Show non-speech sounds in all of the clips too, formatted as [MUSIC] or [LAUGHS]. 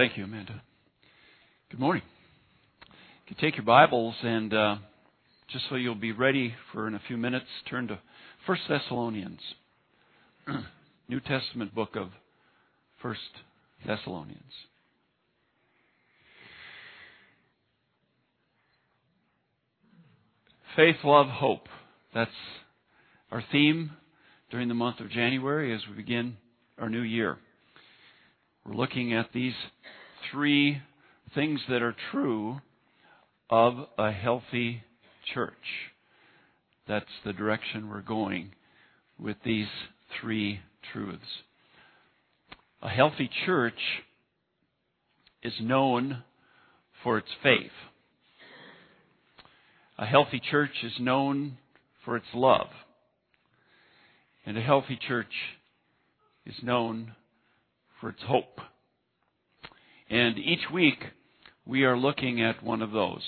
Thank you, Amanda. Good morning. You can take your Bibles and uh, just so you'll be ready for in a few minutes, turn to 1 Thessalonians, [CLEARS THROAT] New Testament book of 1 Thessalonians. Faith, love, hope. That's our theme during the month of January as we begin our new year. We're looking at these three things that are true of a healthy church. That's the direction we're going with these three truths. A healthy church is known for its faith. A healthy church is known for its love. And a healthy church is known for its hope. And each week we are looking at one of those.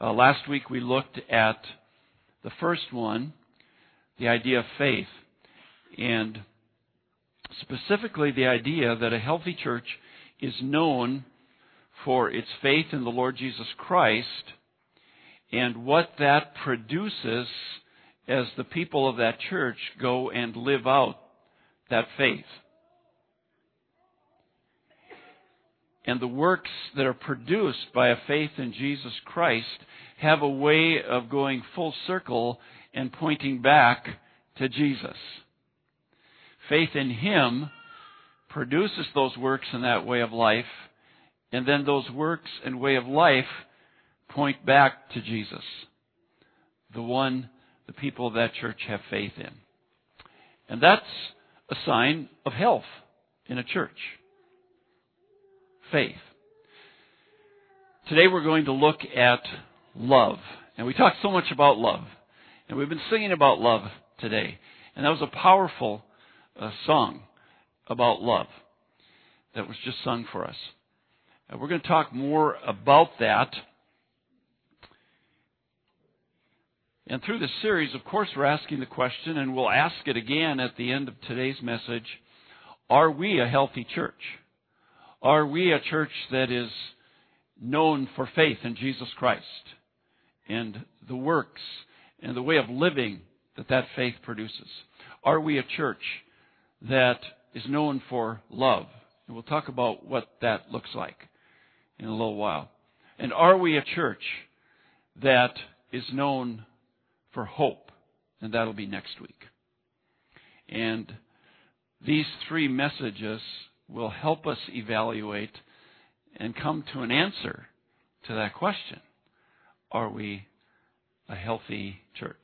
Uh, last week we looked at the first one, the idea of faith, and specifically the idea that a healthy church is known for its faith in the Lord Jesus Christ and what that produces as the people of that church go and live out that faith. And the works that are produced by a faith in Jesus Christ have a way of going full circle and pointing back to Jesus. Faith in Him produces those works in that way of life, and then those works and way of life point back to Jesus, the one the people of that church have faith in. And that's a sign of health in a church faith. Today we're going to look at love. And we talked so much about love. And we've been singing about love today. And that was a powerful uh, song about love that was just sung for us. We're going to talk more about that. And through this series, of course, we're asking the question, and we'll ask it again at the end of today's message Are we a healthy church? Are we a church that is known for faith in Jesus Christ and the works and the way of living that that faith produces? Are we a church that is known for love? And we'll talk about what that looks like in a little while. And are we a church that is known for hope? And that'll be next week. And these three messages will help us evaluate and come to an answer to that question. Are we a healthy church?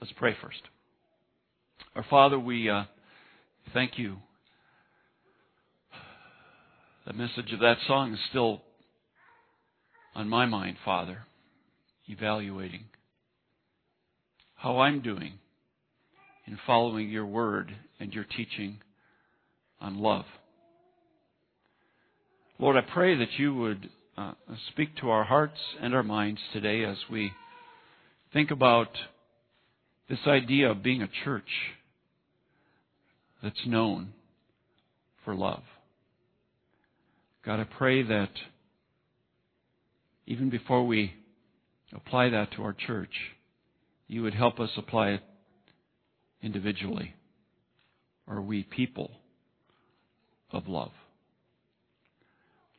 Let's pray first. Our Father, we uh, thank you. The message of that song is still on my mind, Father, evaluating how I'm doing in following your word and your teaching on love. Lord, I pray that you would uh, speak to our hearts and our minds today as we think about this idea of being a church that's known for love. God, I pray that even before we apply that to our church, you would help us apply it individually. Are we people of love.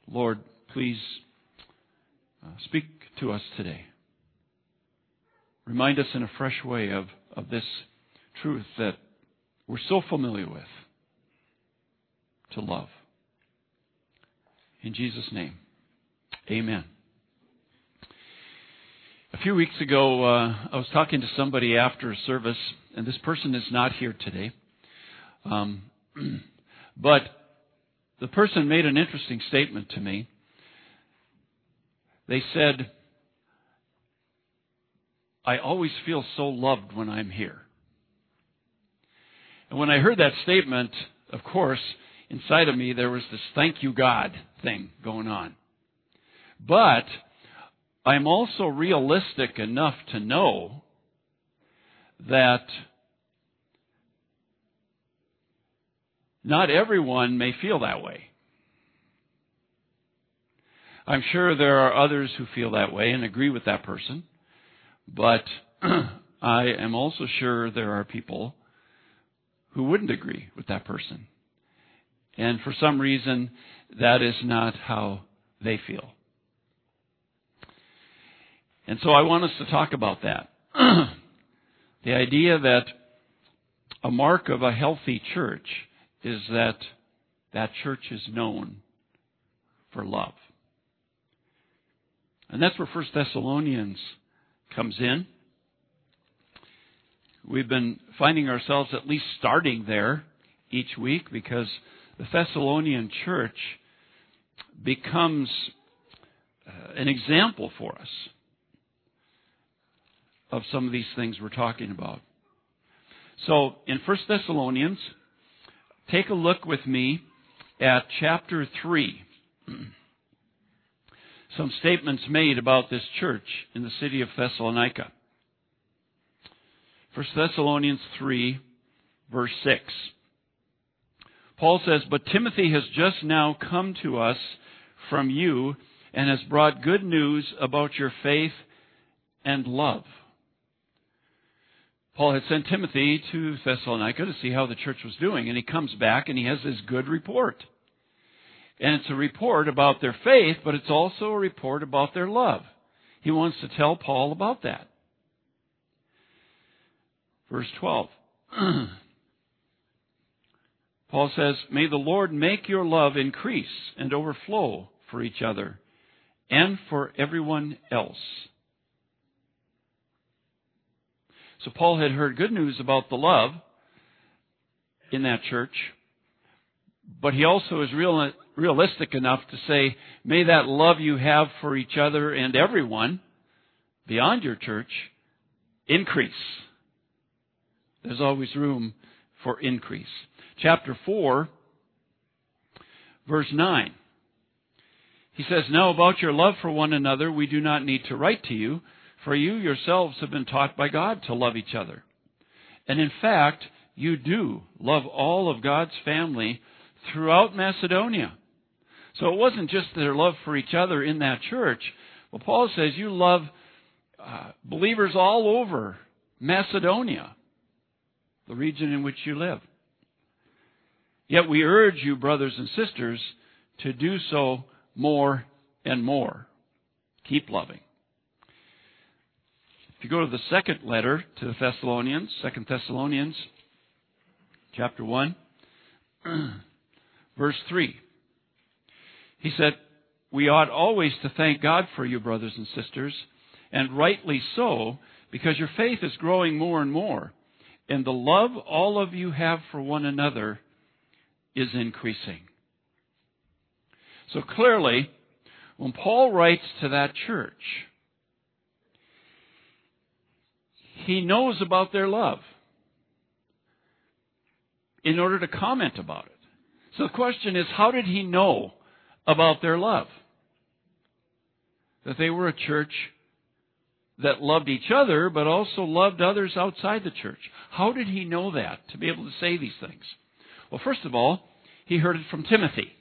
Lord, please uh, speak to us today. Remind us in a fresh way of, of this truth that we're so familiar with to love. In Jesus' name, amen. A few weeks ago, uh, I was talking to somebody after a service, and this person is not here today. Um, [CLEARS THROAT] but the person made an interesting statement to me. They said, I always feel so loved when I'm here. And when I heard that statement, of course, inside of me there was this thank you God thing going on. But I'm also realistic enough to know that Not everyone may feel that way. I'm sure there are others who feel that way and agree with that person, but [CLEARS THROAT] I am also sure there are people who wouldn't agree with that person. And for some reason, that is not how they feel. And so I want us to talk about that. [CLEARS THROAT] the idea that a mark of a healthy church is that that church is known for love. And that's where First Thessalonians comes in. We've been finding ourselves at least starting there each week because the Thessalonian church becomes uh, an example for us of some of these things we're talking about. So in 1 Thessalonians, take a look with me at chapter 3. [CLEARS THROAT] Some statements made about this church in the city of Thessalonica. 1 Thessalonians 3, verse 6. Paul says, But Timothy has just now come to us from you and has brought good news about your faith and love. Paul had sent Timothy to Thessalonica to see how the church was doing, and he comes back and he has this good report. And it's a report about their faith, but it's also a report about their love. He wants to tell Paul about that. Verse 12. [CLEARS THROAT] Paul says, May the Lord make your love increase and overflow for each other and for everyone else So Paul had heard good news about the love in that church, but he also is real, realistic enough to say, may that love you have for each other and everyone beyond your church increase. There's always room for increase. Chapter 4, verse 9. He says, Now about your love for one another, we do not need to write to you for you yourselves have been taught by God to love each other. And in fact, you do love all of God's family throughout Macedonia. So it wasn't just their love for each other in that church. Well, Paul says you love uh, believers all over Macedonia, the region in which you live. Yet we urge you, brothers and sisters, to do so more and more. Keep loving. If you go to the second letter to the Thessalonians, Second Thessalonians, chapter 1, [CLEARS THROAT] verse 3, he said, We ought always to thank God for you, brothers and sisters, and rightly so, because your faith is growing more and more, and the love all of you have for one another is increasing. So clearly, when Paul writes to that church, he knows about their love in order to comment about it. So the question is, how did he know about their love? That they were a church that loved each other, but also loved others outside the church. How did he know that to be able to say these things? Well, first of all, he heard it from Timothy.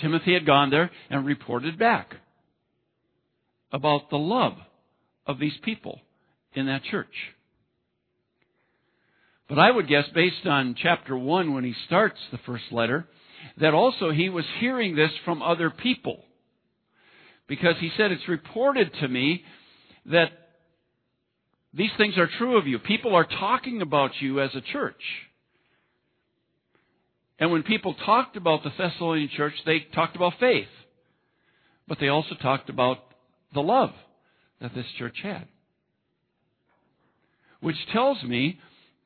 Timothy had gone there and reported back about the love of these people in that church. But I would guess, based on chapter 1 when he starts the first letter, that also he was hearing this from other people. Because he said, It's reported to me that these things are true of you. People are talking about you as a church. And when people talked about the Thessalonian church, they talked about faith. But they also talked about the love that this church had which tells me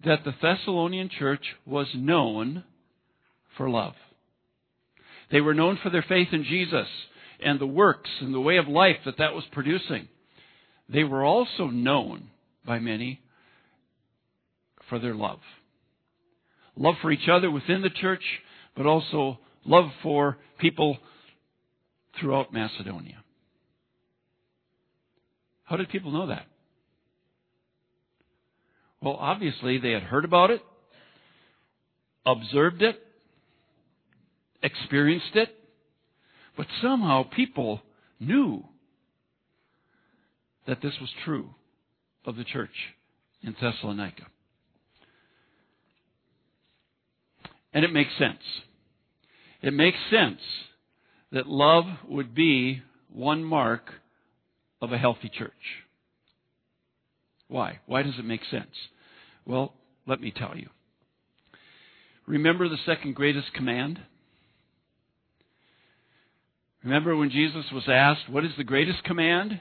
that the Thessalonian church was known for love. They were known for their faith in Jesus and the works and the way of life that that was producing. They were also known by many for their love. Love for each other within the church, but also love for people throughout Macedonia. How did people know that? Well, obviously, they had heard about it, observed it, experienced it. But somehow people knew that this was true of the church in Thessalonica. And it makes sense. It makes sense that love would be one mark of a healthy church. Why? Why does it make sense? Well, let me tell you. Remember the second greatest command? Remember when Jesus was asked, What is the greatest command?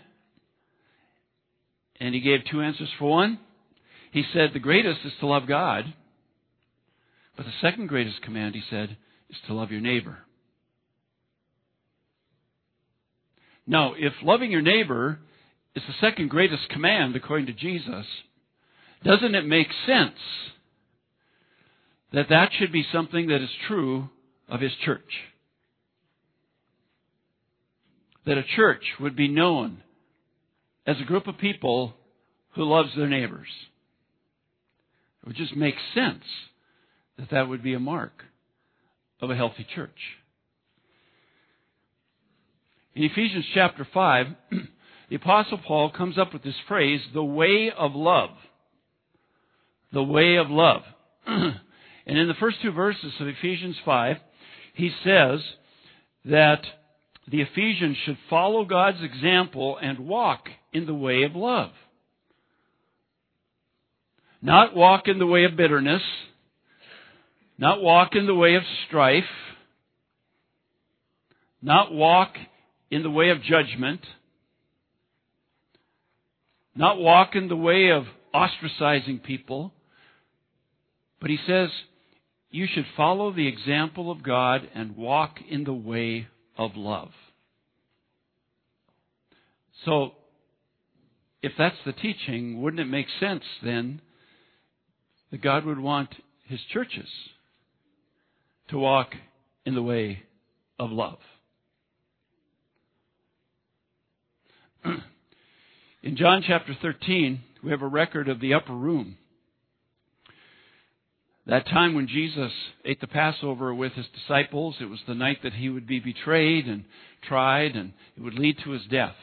And he gave two answers for one. He said, The greatest is to love God. But the second greatest command, he said, is to love your neighbor. Now, if loving your neighbor is the second greatest command according to Jesus, doesn't it make sense that that should be something that is true of his church? That a church would be known as a group of people who loves their neighbors. It would just make sense that that would be a mark of a healthy church. In Ephesians chapter 5, [CLEARS THROAT] the Apostle Paul comes up with this phrase, the way of love. The way of love. [CLEARS THROAT] and in the first two verses of Ephesians 5, he says that the Ephesians should follow God's example and walk in the way of love. Not walk in the way of bitterness, not walk in the way of strife, not walk in the way of judgment, not walk in the way of ostracizing people, but he says you should follow the example of God and walk in the way of love. So, if that's the teaching, wouldn't it make sense then that God would want his churches to walk in the way of love? [CLEARS THROAT] In John chapter 13, we have a record of the upper room. That time when Jesus ate the Passover with his disciples, it was the night that he would be betrayed and tried, and it would lead to his death.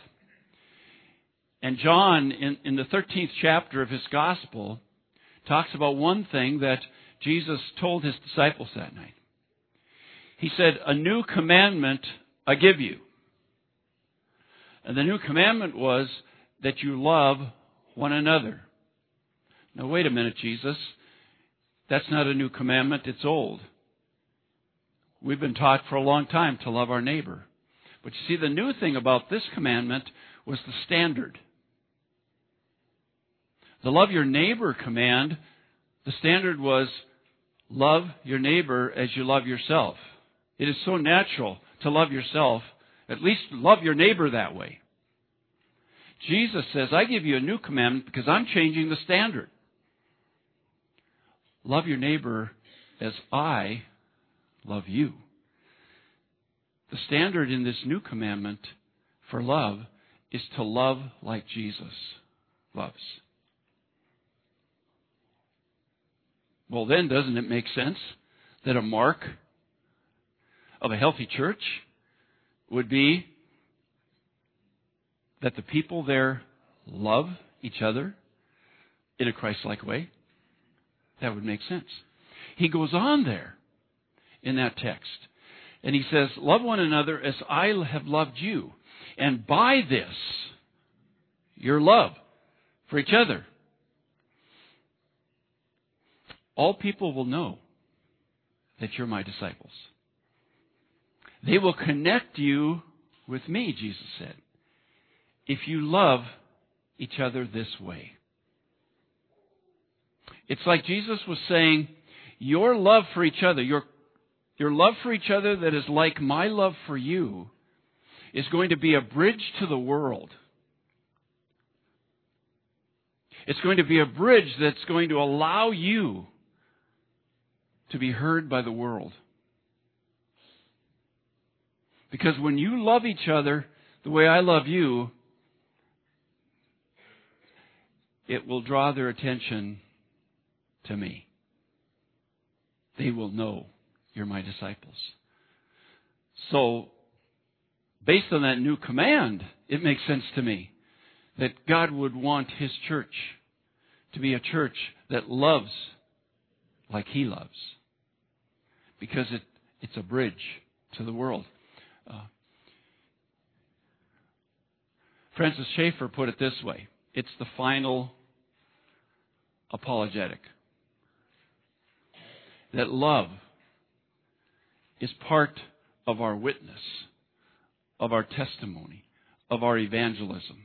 And John, in, in the 13th chapter of his gospel, talks about one thing that Jesus told his disciples that night. He said, A new commandment I give you. And the new commandment was that you love one another. Now, wait a minute, Jesus. That's not a new commandment, it's old. We've been taught for a long time to love our neighbor. But you see, the new thing about this commandment was the standard. The love your neighbor command, the standard was love your neighbor as you love yourself. It is so natural to love yourself. At least love your neighbor that way. Jesus says, I give you a new commandment because I'm changing the standard. Love your neighbor as I love you. The standard in this new commandment for love is to love like Jesus loves. Well, then, doesn't it make sense that a mark of a healthy church would be that the people there love each other in a Christ like way? That would make sense. He goes on there in that text and he says, Love one another as I have loved you. And by this, your love for each other all people will know that you're my disciples. They will connect you with me, Jesus said, if you love each other this way. It's like Jesus was saying, your love for each other, your, your love for each other that is like my love for you, is going to be a bridge to the world. It's going to be a bridge that's going to allow you to be heard by the world. Because when you love each other the way I love you, it will draw their attention to me. They will know you're my disciples. So, based on that new command, it makes sense to me that God would want His church to be a church that loves like He loves. Because it, it's a bridge to the world. Uh, Francis Schaeffer put it this way it's the final apologetic. That love is part of our witness, of our testimony, of our evangelism.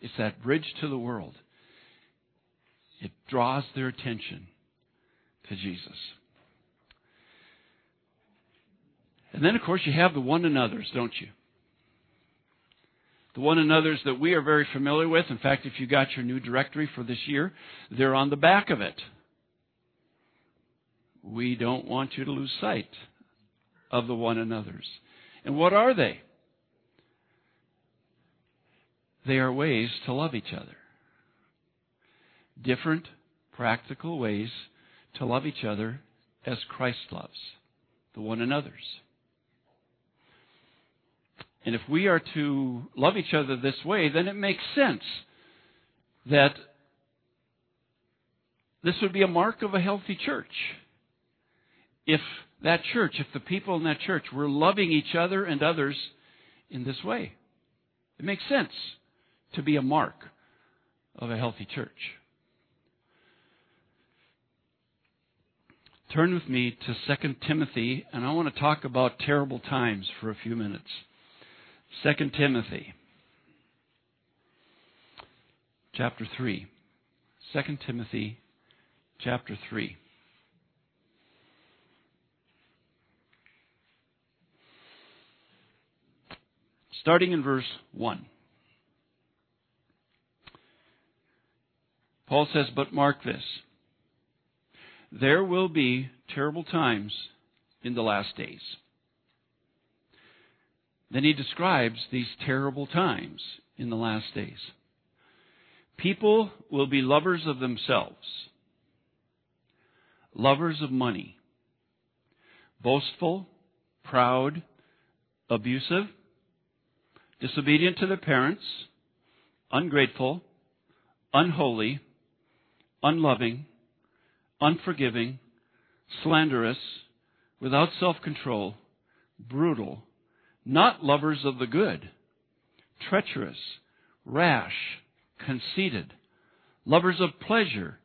It's that bridge to the world. It draws their attention to Jesus. And then, of course, you have the one another's, don't you? The one another's that we are very familiar with. In fact, if you got your new directory for this year, they're on the back of it. We don't want you to lose sight of the one another's. And what are they? They are ways to love each other. Different, practical ways to love each other as Christ loves the one another's. And if we are to love each other this way, then it makes sense that this would be a mark of a healthy church. If that church, if the people in that church were loving each other and others in this way, it makes sense to be a mark of a healthy church. Turn with me to 2 Timothy, and I want to talk about terrible times for a few minutes. 2 Timothy, chapter 3. 2 Timothy, chapter 3. Starting in verse 1. Paul says, But mark this. There will be terrible times in the last days. Then he describes these terrible times in the last days. People will be lovers of themselves, lovers of money, boastful, proud, abusive, disobedient to their parents, ungrateful, unholy, unloving, unforgiving, slanderous, without self control, brutal, not lovers of the good, treacherous, rash, conceited, lovers of pleasure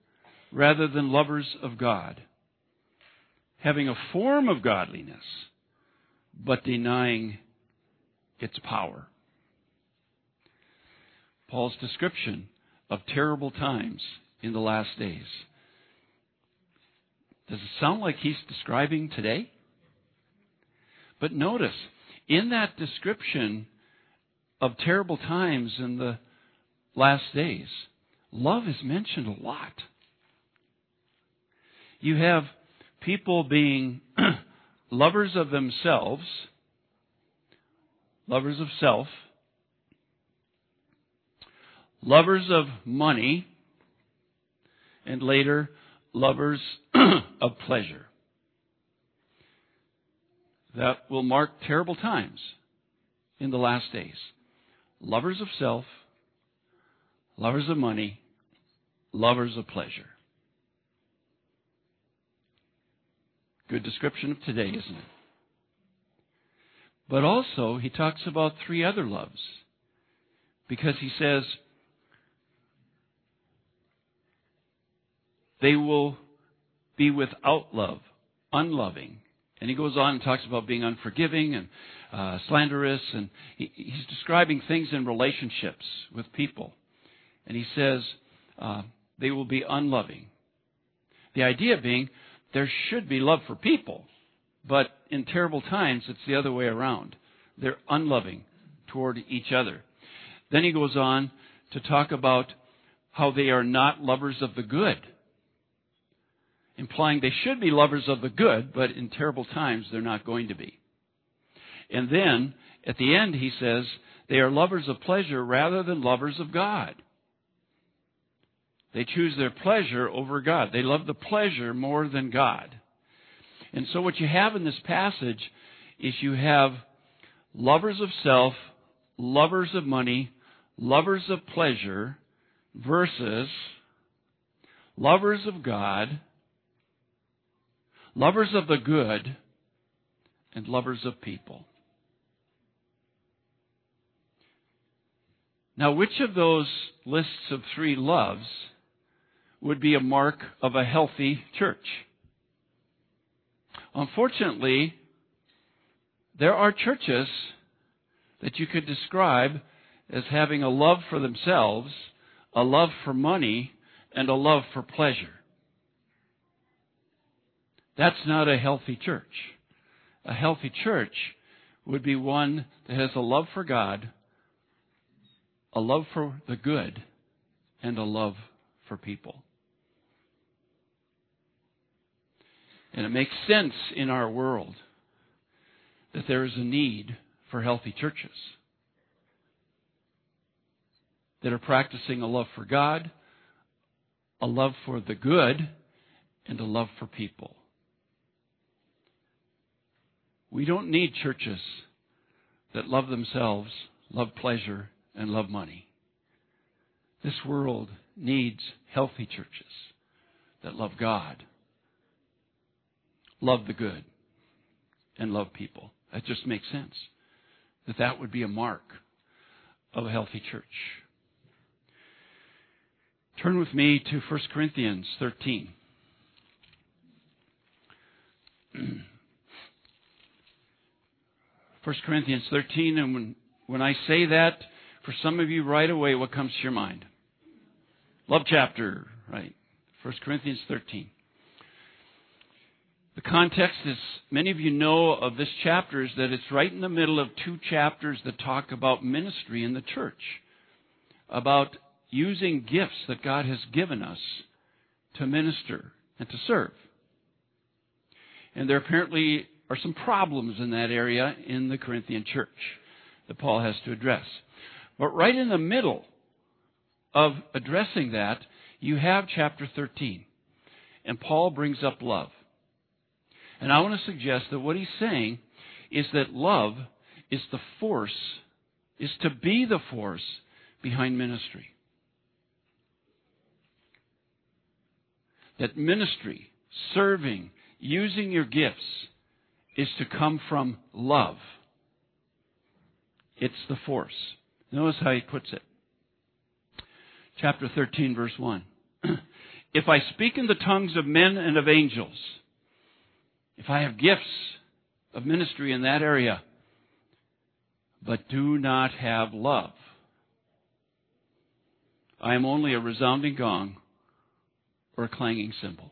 rather than lovers of God, having a form of godliness, but denying its power. Paul's description of terrible times in the last days. Does it sound like he's describing today? But notice, in that description of terrible times in the last days, love is mentioned a lot. You have people being [CLEARS THROAT] lovers of themselves, lovers of self, lovers of money, and later lovers [CLEARS THROAT] of pleasure. That will mark terrible times in the last days. Lovers of self, lovers of money, lovers of pleasure. Good description of today, isn't it? But also, he talks about three other loves. Because he says, they will be without love, unloving. And he goes on and talks about being unforgiving and uh, slanderous, and he, he's describing things in relationships with people. And he says uh, they will be unloving. The idea being there should be love for people, but in terrible times it's the other way around. They're unloving toward each other. Then he goes on to talk about how they are not lovers of the good implying they should be lovers of the good, but in terrible times they're not going to be. And then, at the end, he says, they are lovers of pleasure rather than lovers of God. They choose their pleasure over God. They love the pleasure more than God. And so what you have in this passage is you have lovers of self, lovers of money, lovers of pleasure, versus lovers of God, lovers of the good, and lovers of people. Now, which of those lists of three loves would be a mark of a healthy church? Unfortunately, there are churches that you could describe as having a love for themselves, a love for money, and a love for pleasure. That's not a healthy church. A healthy church would be one that has a love for God, a love for the good, and a love for people. And it makes sense in our world that there is a need for healthy churches that are practicing a love for God, a love for the good, and a love for people. We don't need churches that love themselves, love pleasure, and love money. This world needs healthy churches that love God, love the good, and love people. That just makes sense. That that would be a mark of a healthy church. Turn with me to 1 Corinthians 13. [CLEARS THROAT] 1 Corinthians 13, and when, when I say that, for some of you right away, what comes to your mind? Love chapter, right? 1 Corinthians 13. The context, as many of you know of this chapter, is that it's right in the middle of two chapters that talk about ministry in the church, about using gifts that God has given us to minister and to serve. And there apparently are some problems in that area in the Corinthian church that Paul has to address. But right in the middle of addressing that, you have chapter 13. And Paul brings up love. And I want to suggest that what he's saying is that love is the force, is to be the force behind ministry. That ministry, serving, using your gifts, is to come from love. It's the force. Notice how he puts it. Chapter 13, verse 1. [CLEARS THROAT] if I speak in the tongues of men and of angels, if I have gifts of ministry in that area, but do not have love, I am only a resounding gong or a clanging cymbal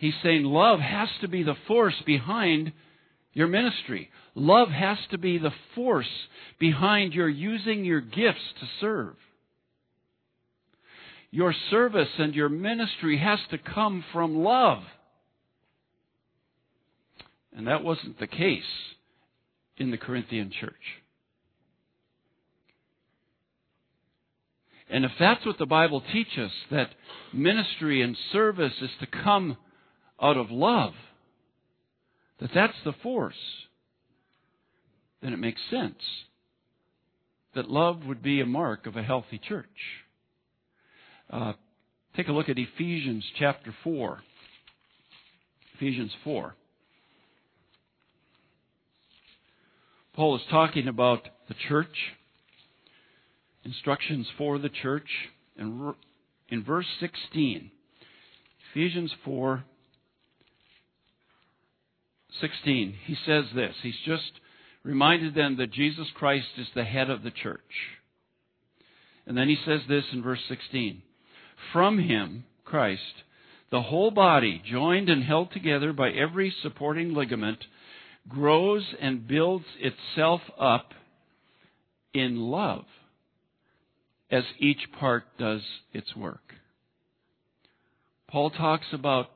He's saying love has to be the force behind your ministry. Love has to be the force behind your using your gifts to serve. Your service and your ministry has to come from love. And that wasn't the case in the Corinthian church. And if that's what the Bible teaches, that ministry and service is to come out of love, that that's the force, then it makes sense that love would be a mark of a healthy church. Uh, take a look at Ephesians chapter 4. Ephesians 4. Paul is talking about the church, instructions for the church, and in verse 16, Ephesians 4, 16, he says this. He's just reminded them that Jesus Christ is the head of the church. And then he says this in verse 16 From him, Christ, the whole body, joined and held together by every supporting ligament, grows and builds itself up in love as each part does its work. Paul talks about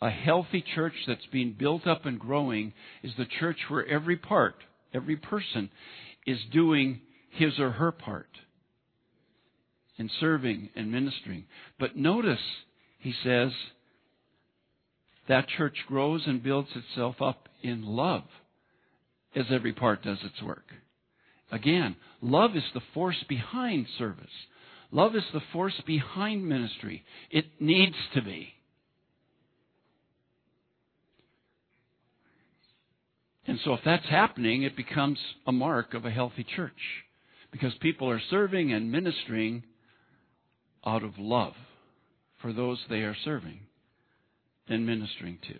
a healthy church that's being built up and growing is the church where every part, every person is doing his or her part in serving and ministering. But notice, he says, that church grows and builds itself up in love as every part does its work. Again, love is the force behind service. Love is the force behind ministry. It needs to be. And so if that's happening, it becomes a mark of a healthy church. Because people are serving and ministering out of love for those they are serving and ministering to.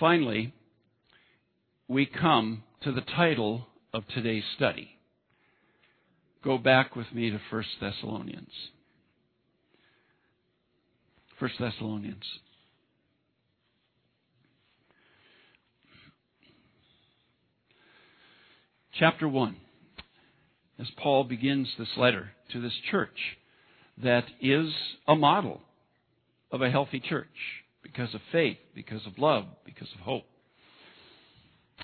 Finally, we come to the title of today's study. Go back with me to 1 Thessalonians. 1 Thessalonians. Chapter 1. As Paul begins this letter to this church that is a model of a healthy church because of faith, because of love, because of hope.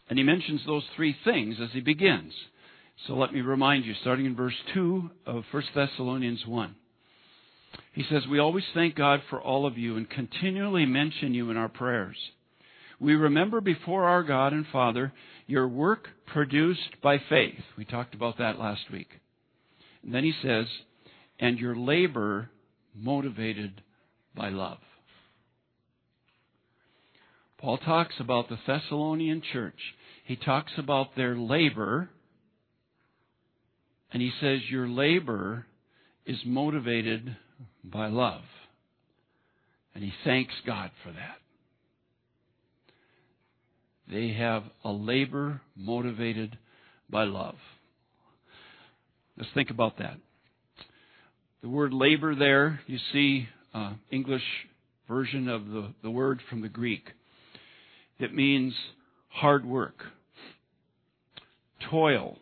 And he mentions those three things as he begins. So let me remind you, starting in verse 2 of 1 Thessalonians 1. He says, We always thank God for all of you and continually mention you in our prayers. We remember before our God and Father your work produced by faith. We talked about that last week. And then he says, and your labor motivated by love. Paul talks about the Thessalonian church. He talks about their labor, and he says, Your labor is motivated by love. And he thanks God for that. They have a labor motivated by love. Let's think about that. The word labor there, you see uh, English version of the, the word from the Greek. It means hard work, toil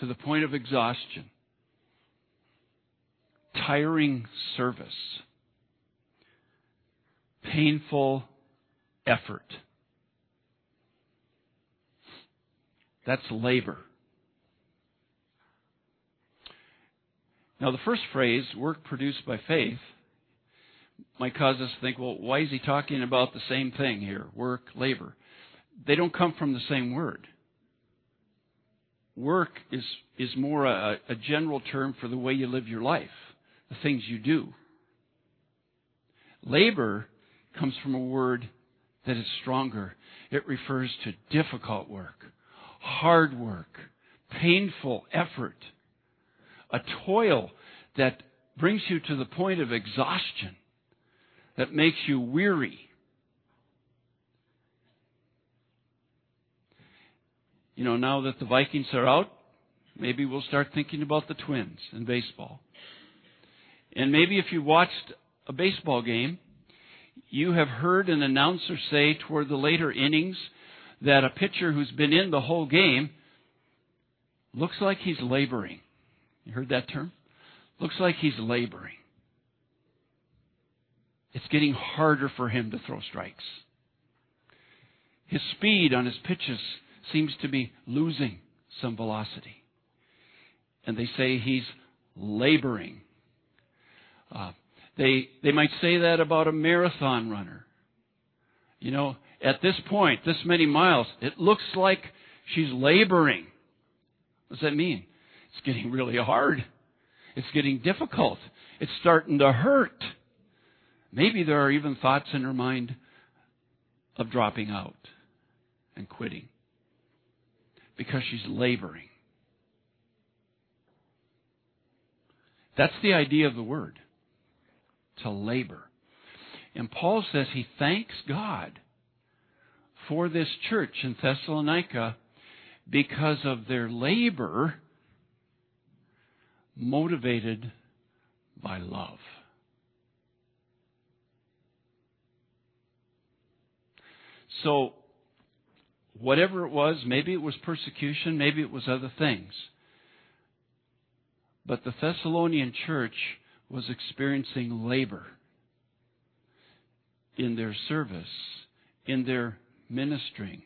to the point of exhaustion, tiring service, painful effort. That's labor. Now, the first phrase, work produced by faith, might cause us to think, well, why is he talking about the same thing here? Work, labor. They don't come from the same word. Work is, is more a, a general term for the way you live your life, the things you do. Labor comes from a word that is stronger. It refers to difficult work, hard work, painful effort a toil that brings you to the point of exhaustion, that makes you weary. You know, now that the Vikings are out, maybe we'll start thinking about the Twins in baseball. And maybe if you watched a baseball game, you have heard an announcer say toward the later innings that a pitcher who's been in the whole game looks like he's laboring. You heard that term? Looks like he's laboring. It's getting harder for him to throw strikes. His speed on his pitches seems to be losing some velocity. And they say he's laboring. Uh, they, they might say that about a marathon runner. You know, at this point, this many miles, it looks like she's laboring. What does that mean? It's getting really hard. It's getting difficult. It's starting to hurt. Maybe there are even thoughts in her mind of dropping out and quitting because she's laboring. That's the idea of the word to labor. And Paul says he thanks God for this church in Thessalonica because of their labor motivated by love. So, whatever it was, maybe it was persecution, maybe it was other things. But the Thessalonian church was experiencing labor in their service, in their ministering.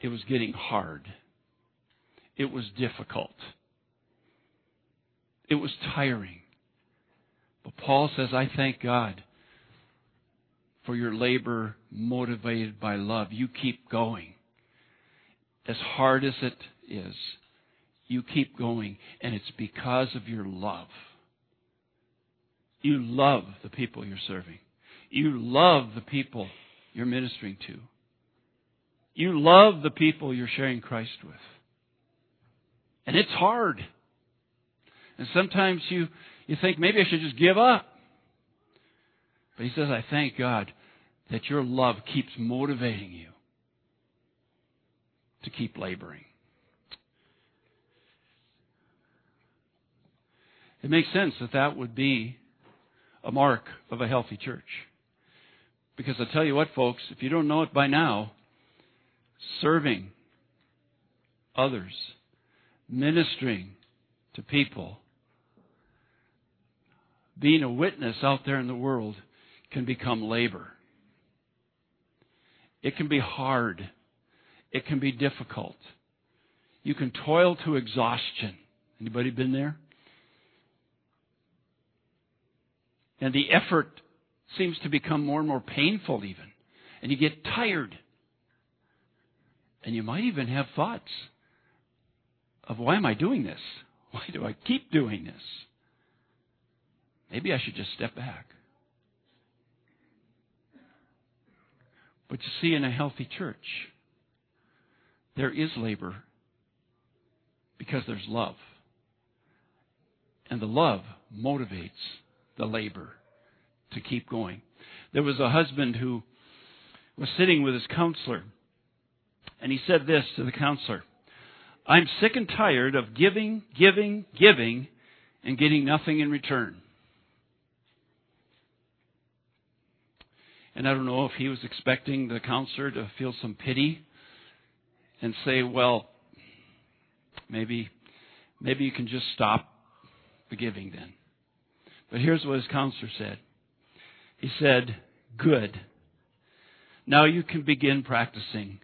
It was getting hard. It was difficult. It was tiring. But Paul says, I thank God for your labor motivated by love. You keep going. As hard as it is, you keep going, and it's because of your love. You love the people you're serving. You love the people you're ministering to. You love the people you're sharing Christ with. And it's hard. And sometimes you, you think maybe I should just give up. But he says, I thank God that your love keeps motivating you to keep laboring. It makes sense that that would be a mark of a healthy church. Because I tell you what, folks, if you don't know it by now, serving others, ministering to people, being a witness out there in the world can become labor. It can be hard. It can be difficult. You can toil to exhaustion. Anybody been there? And the effort seems to become more and more painful, even. And you get tired. And you might even have thoughts of why am I doing this? [LAUGHS] Why do I keep doing this? Maybe I should just step back. But you see, in a healthy church, there is labor because there's love. And the love motivates the labor to keep going. There was a husband who was sitting with his counselor, and he said this to the counselor I'm sick and tired of giving, giving, giving, and getting nothing in return. And I don't know if he was expecting the counselor to feel some pity and say, well, maybe, maybe you can just stop the giving then. But here's what his counselor said. He said, Good. Now you can begin practicing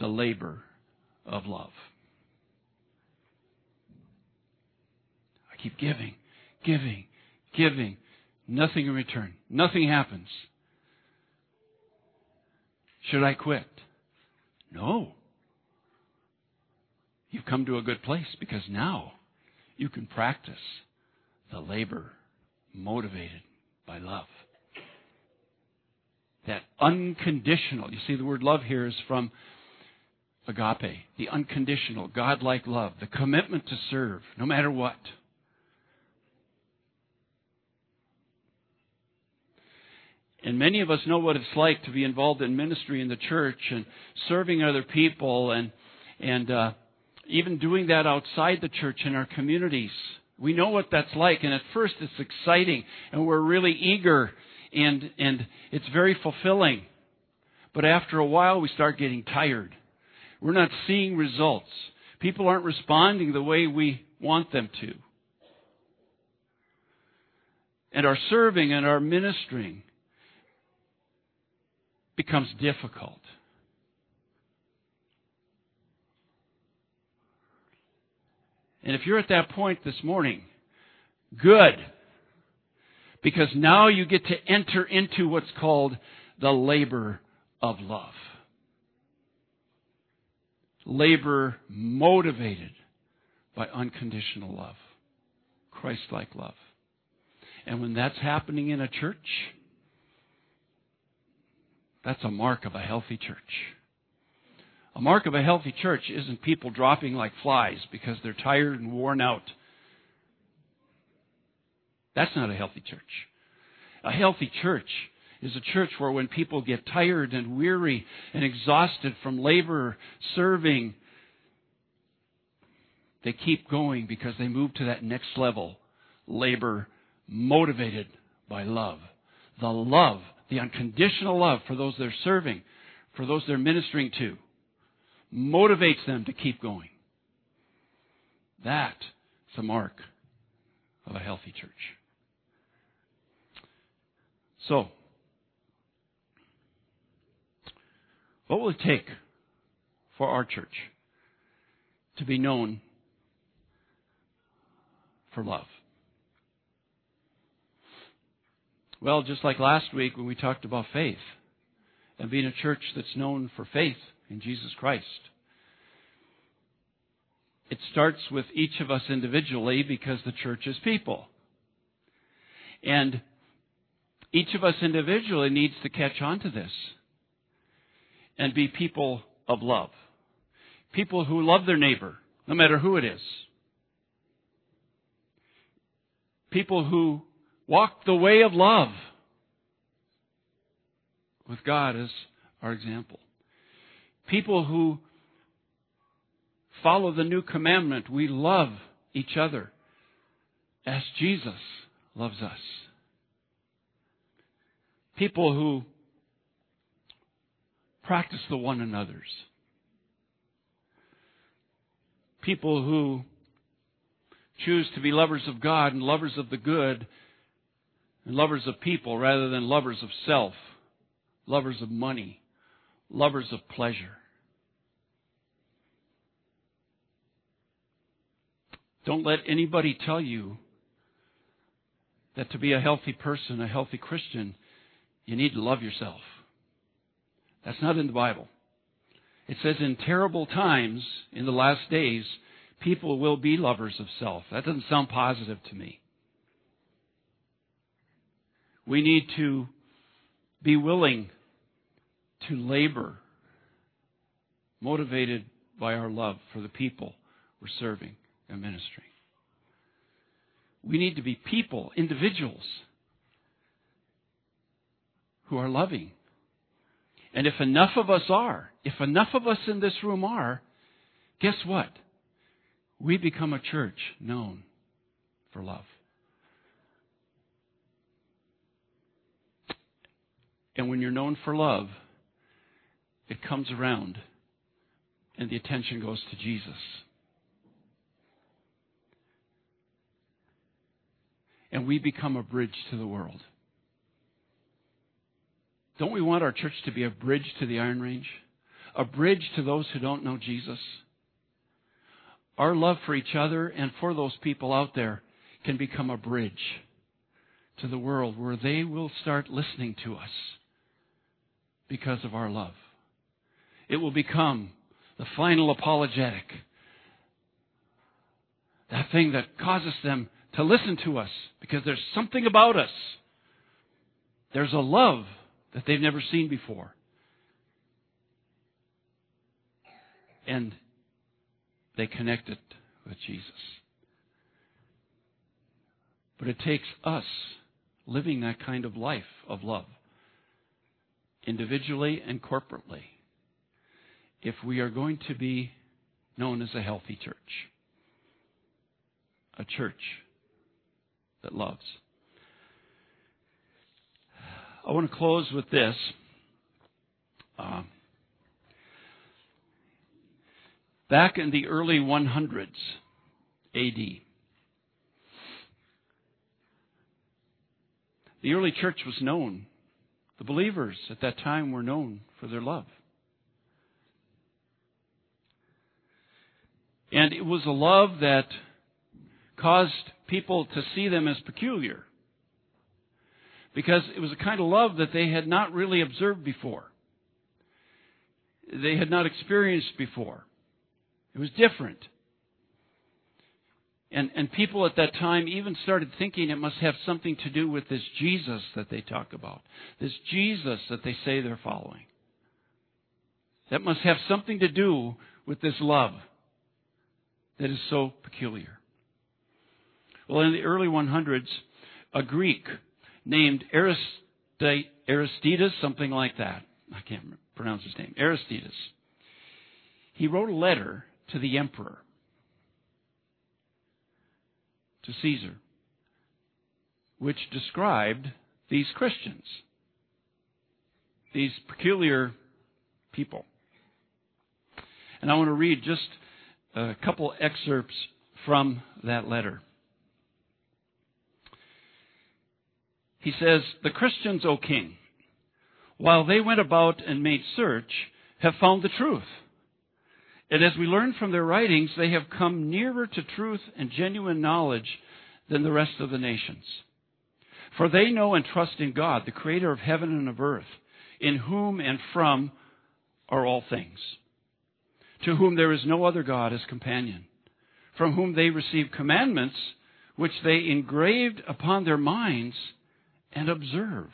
the labor of love. I keep giving, giving, giving. Nothing in return. Nothing happens. Should I quit? No. You've come to a good place because now you can practice the labor motivated by love. That unconditional, you see, the word love here is from agape, the unconditional, God-like love, the commitment to serve, no matter what. And many of us know what it's like to be involved in ministry in the church and serving other people and and uh, even doing that outside the church in our communities. We know what that's like, and at first it's exciting, and we're really eager, and and it's very fulfilling. But after a while, we start getting tired. We're not seeing results. People aren't responding the way we want them to. And our serving and our ministering becomes difficult. And if you're at that point this morning, good. Because now you get to enter into what's called the labor of love. Labor motivated by unconditional love, Christ like love. And when that's happening in a church, that's a mark of a healthy church. A mark of a healthy church isn't people dropping like flies because they're tired and worn out. That's not a healthy church. A healthy church is a church where when people get tired and weary and exhausted from labor, serving, they keep going because they move to that next level labor motivated by love. The love the unconditional love for those they're serving, for those they're ministering to, motivates them to keep going. That's the mark of a healthy church. So, what will it take for our church to be known for love? Well, just like last week when we talked about faith and being a church that's known for faith in Jesus Christ. It starts with each of us individually because the church is people. And each of us individually needs to catch on to this and be people of love. People who love their neighbor, no matter who it is. People who walk the way of love with God as our example. People who follow the new commandment. We love each other as Jesus loves us. People who practice the one another's. People who choose to be lovers of God and lovers of the good and lovers of people rather than lovers of self, lovers of money, lovers of pleasure. Don't let anybody tell you that to be a healthy person, a healthy Christian, you need to love yourself. That's not in the Bible. It says in terrible times, in the last days, people will be lovers of self. That doesn't sound positive to me. We need to be willing to labor, motivated by our love for the people we're serving and ministering. We need to be people, individuals, who are loving. And if enough of us are, if enough of us in this room are, guess what? We become a church known for love. And when you're known for love, it comes around and the attention goes to Jesus. and we become a bridge to the world. Don't we want our church to be a bridge to the Iron Range? A bridge to those who don't know Jesus? Our love for each other and for those people out there can become a bridge to the world where they will start listening to us because of our love. It will become the final apologetic. That thing that causes them to listen to us because there's something about us. There's a love that they've never seen before. And they connect it with Jesus. But it takes us living that kind of life of love, individually and corporately, if we are going to be known as a healthy church. A church that loves. I want to close with this. Uh, back in the early 100s AD, the early church was known. The believers at that time were known for their love. And it was a love that caused people to see them as peculiar. Because it was a kind of love that they had not really observed before. They had not experienced before. It was different. And, and people at that time even started thinking it must have something to do with this Jesus that they talk about. This Jesus that they say they're following. That must have something to do with this love that is so peculiar. Well, in the early 100s, a Greek named Aristides, something like that. I can't pronounce his name. Aristides. He wrote a letter to the emperor, to Caesar, which described these Christians these peculiar people. And I want to read just a couple excerpts from that letter. He says, The Christians, O King, while they went about and made search, have found the truth. And as we learn from their writings, they have come nearer to truth and genuine knowledge than the rest of the nations. For they know and trust in God, the creator of heaven and of earth, in whom and from are all things, to whom there is no other God as companion, from whom they receive commandments which they engraved upon their minds and observe.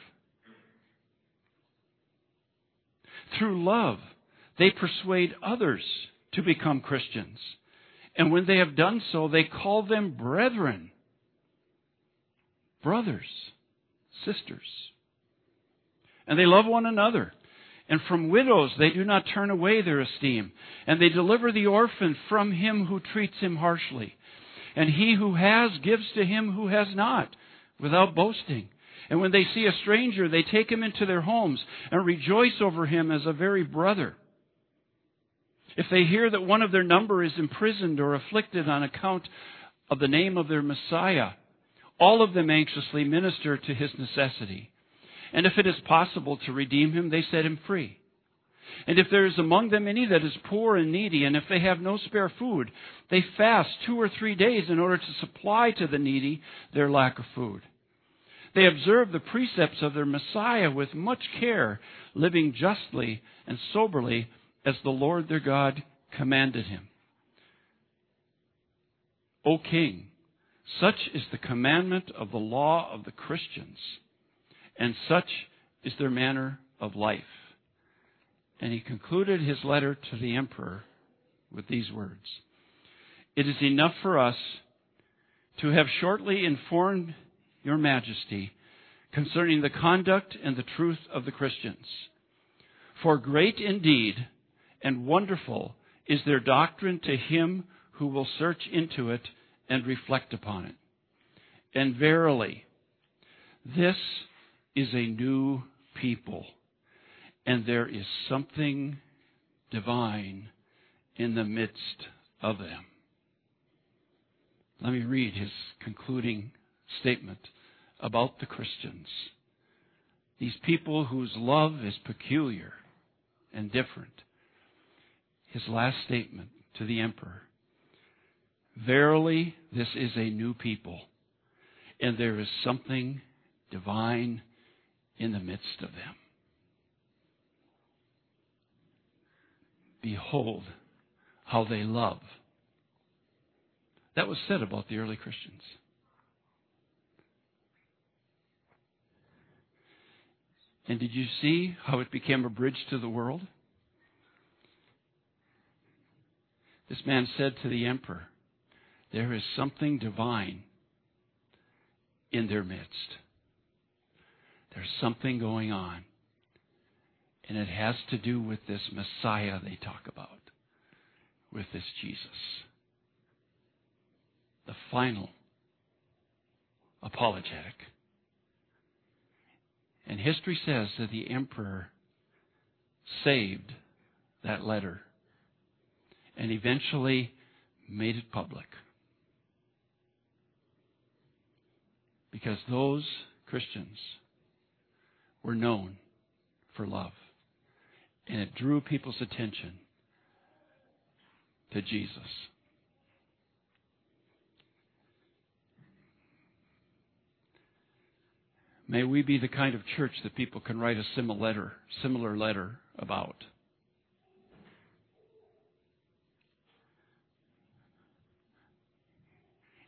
Through love, they persuade others to become Christians. And when they have done so, they call them brethren, brothers, sisters. And they love one another. And from widows they do not turn away their esteem. And they deliver the orphan from him who treats him harshly. And he who has gives to him who has not, without boasting. And when they see a stranger, they take him into their homes and rejoice over him as a very brother. If they hear that one of their number is imprisoned or afflicted on account of the name of their Messiah, all of them anxiously minister to his necessity. And if it is possible to redeem him, they set him free. And if there is among them any that is poor and needy, and if they have no spare food, they fast two or three days in order to supply to the needy their lack of food. They observe the precepts of their Messiah with much care, living justly and soberly as the Lord their God commanded him. O King, such is the commandment of the law of the Christians, and such is their manner of life. And he concluded his letter to the emperor with these words It is enough for us to have shortly informed your majesty concerning the conduct and the truth of the Christians. For great indeed and wonderful is their doctrine to him who will search into it and reflect upon it. And verily, this is a new people, and there is something divine in the midst of them. Let me read his concluding statement about the Christians. These people whose love is peculiar and different his last statement to the emperor Verily, this is a new people, and there is something divine in the midst of them. Behold how they love. That was said about the early Christians. And did you see how it became a bridge to the world? This man said to the emperor, There is something divine in their midst. There's something going on. And it has to do with this Messiah they talk about, with this Jesus. The final apologetic. And history says that the emperor saved that letter and eventually made it public. Because those Christians were known for love. And it drew people's attention to Jesus. May we be the kind of church that people can write a similar letter, similar letter about.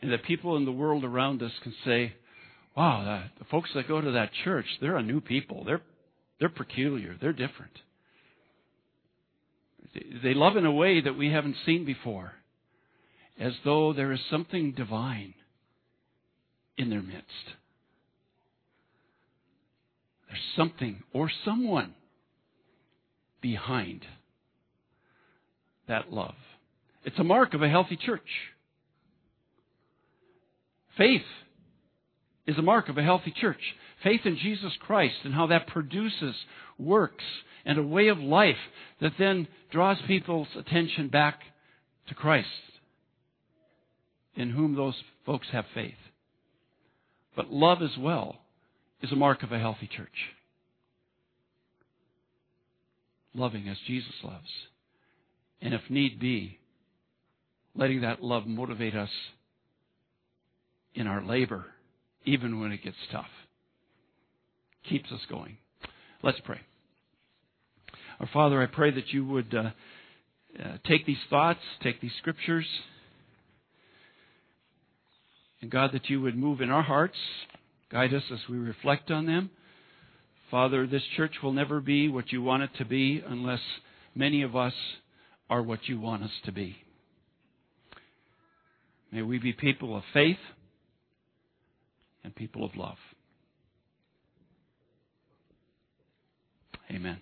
and that people in the world around us can say, wow, the, the folks that go to that church, they're a new people. They're, they're peculiar. They're different. They love in a way that we haven't seen before, as though there is something divine in their midst. There's something or someone behind that love. It's a mark of a healthy church. Faith is a mark of a healthy church. Faith in Jesus Christ and how that produces works and a way of life that then draws people's attention back to Christ, in whom those folks have faith. But love as well is a mark of a healthy church. Loving as Jesus loves. And if need be, letting that love motivate us in our labor, even when it gets tough. Keeps us going. Let's pray. Our Father, I pray that you would uh, uh, take these thoughts, take these scriptures, and God, that you would move in our hearts, guide us as we reflect on them. Father, this church will never be what you want it to be unless many of us are what you want us to be. May we be people of faith and people of love. Amen.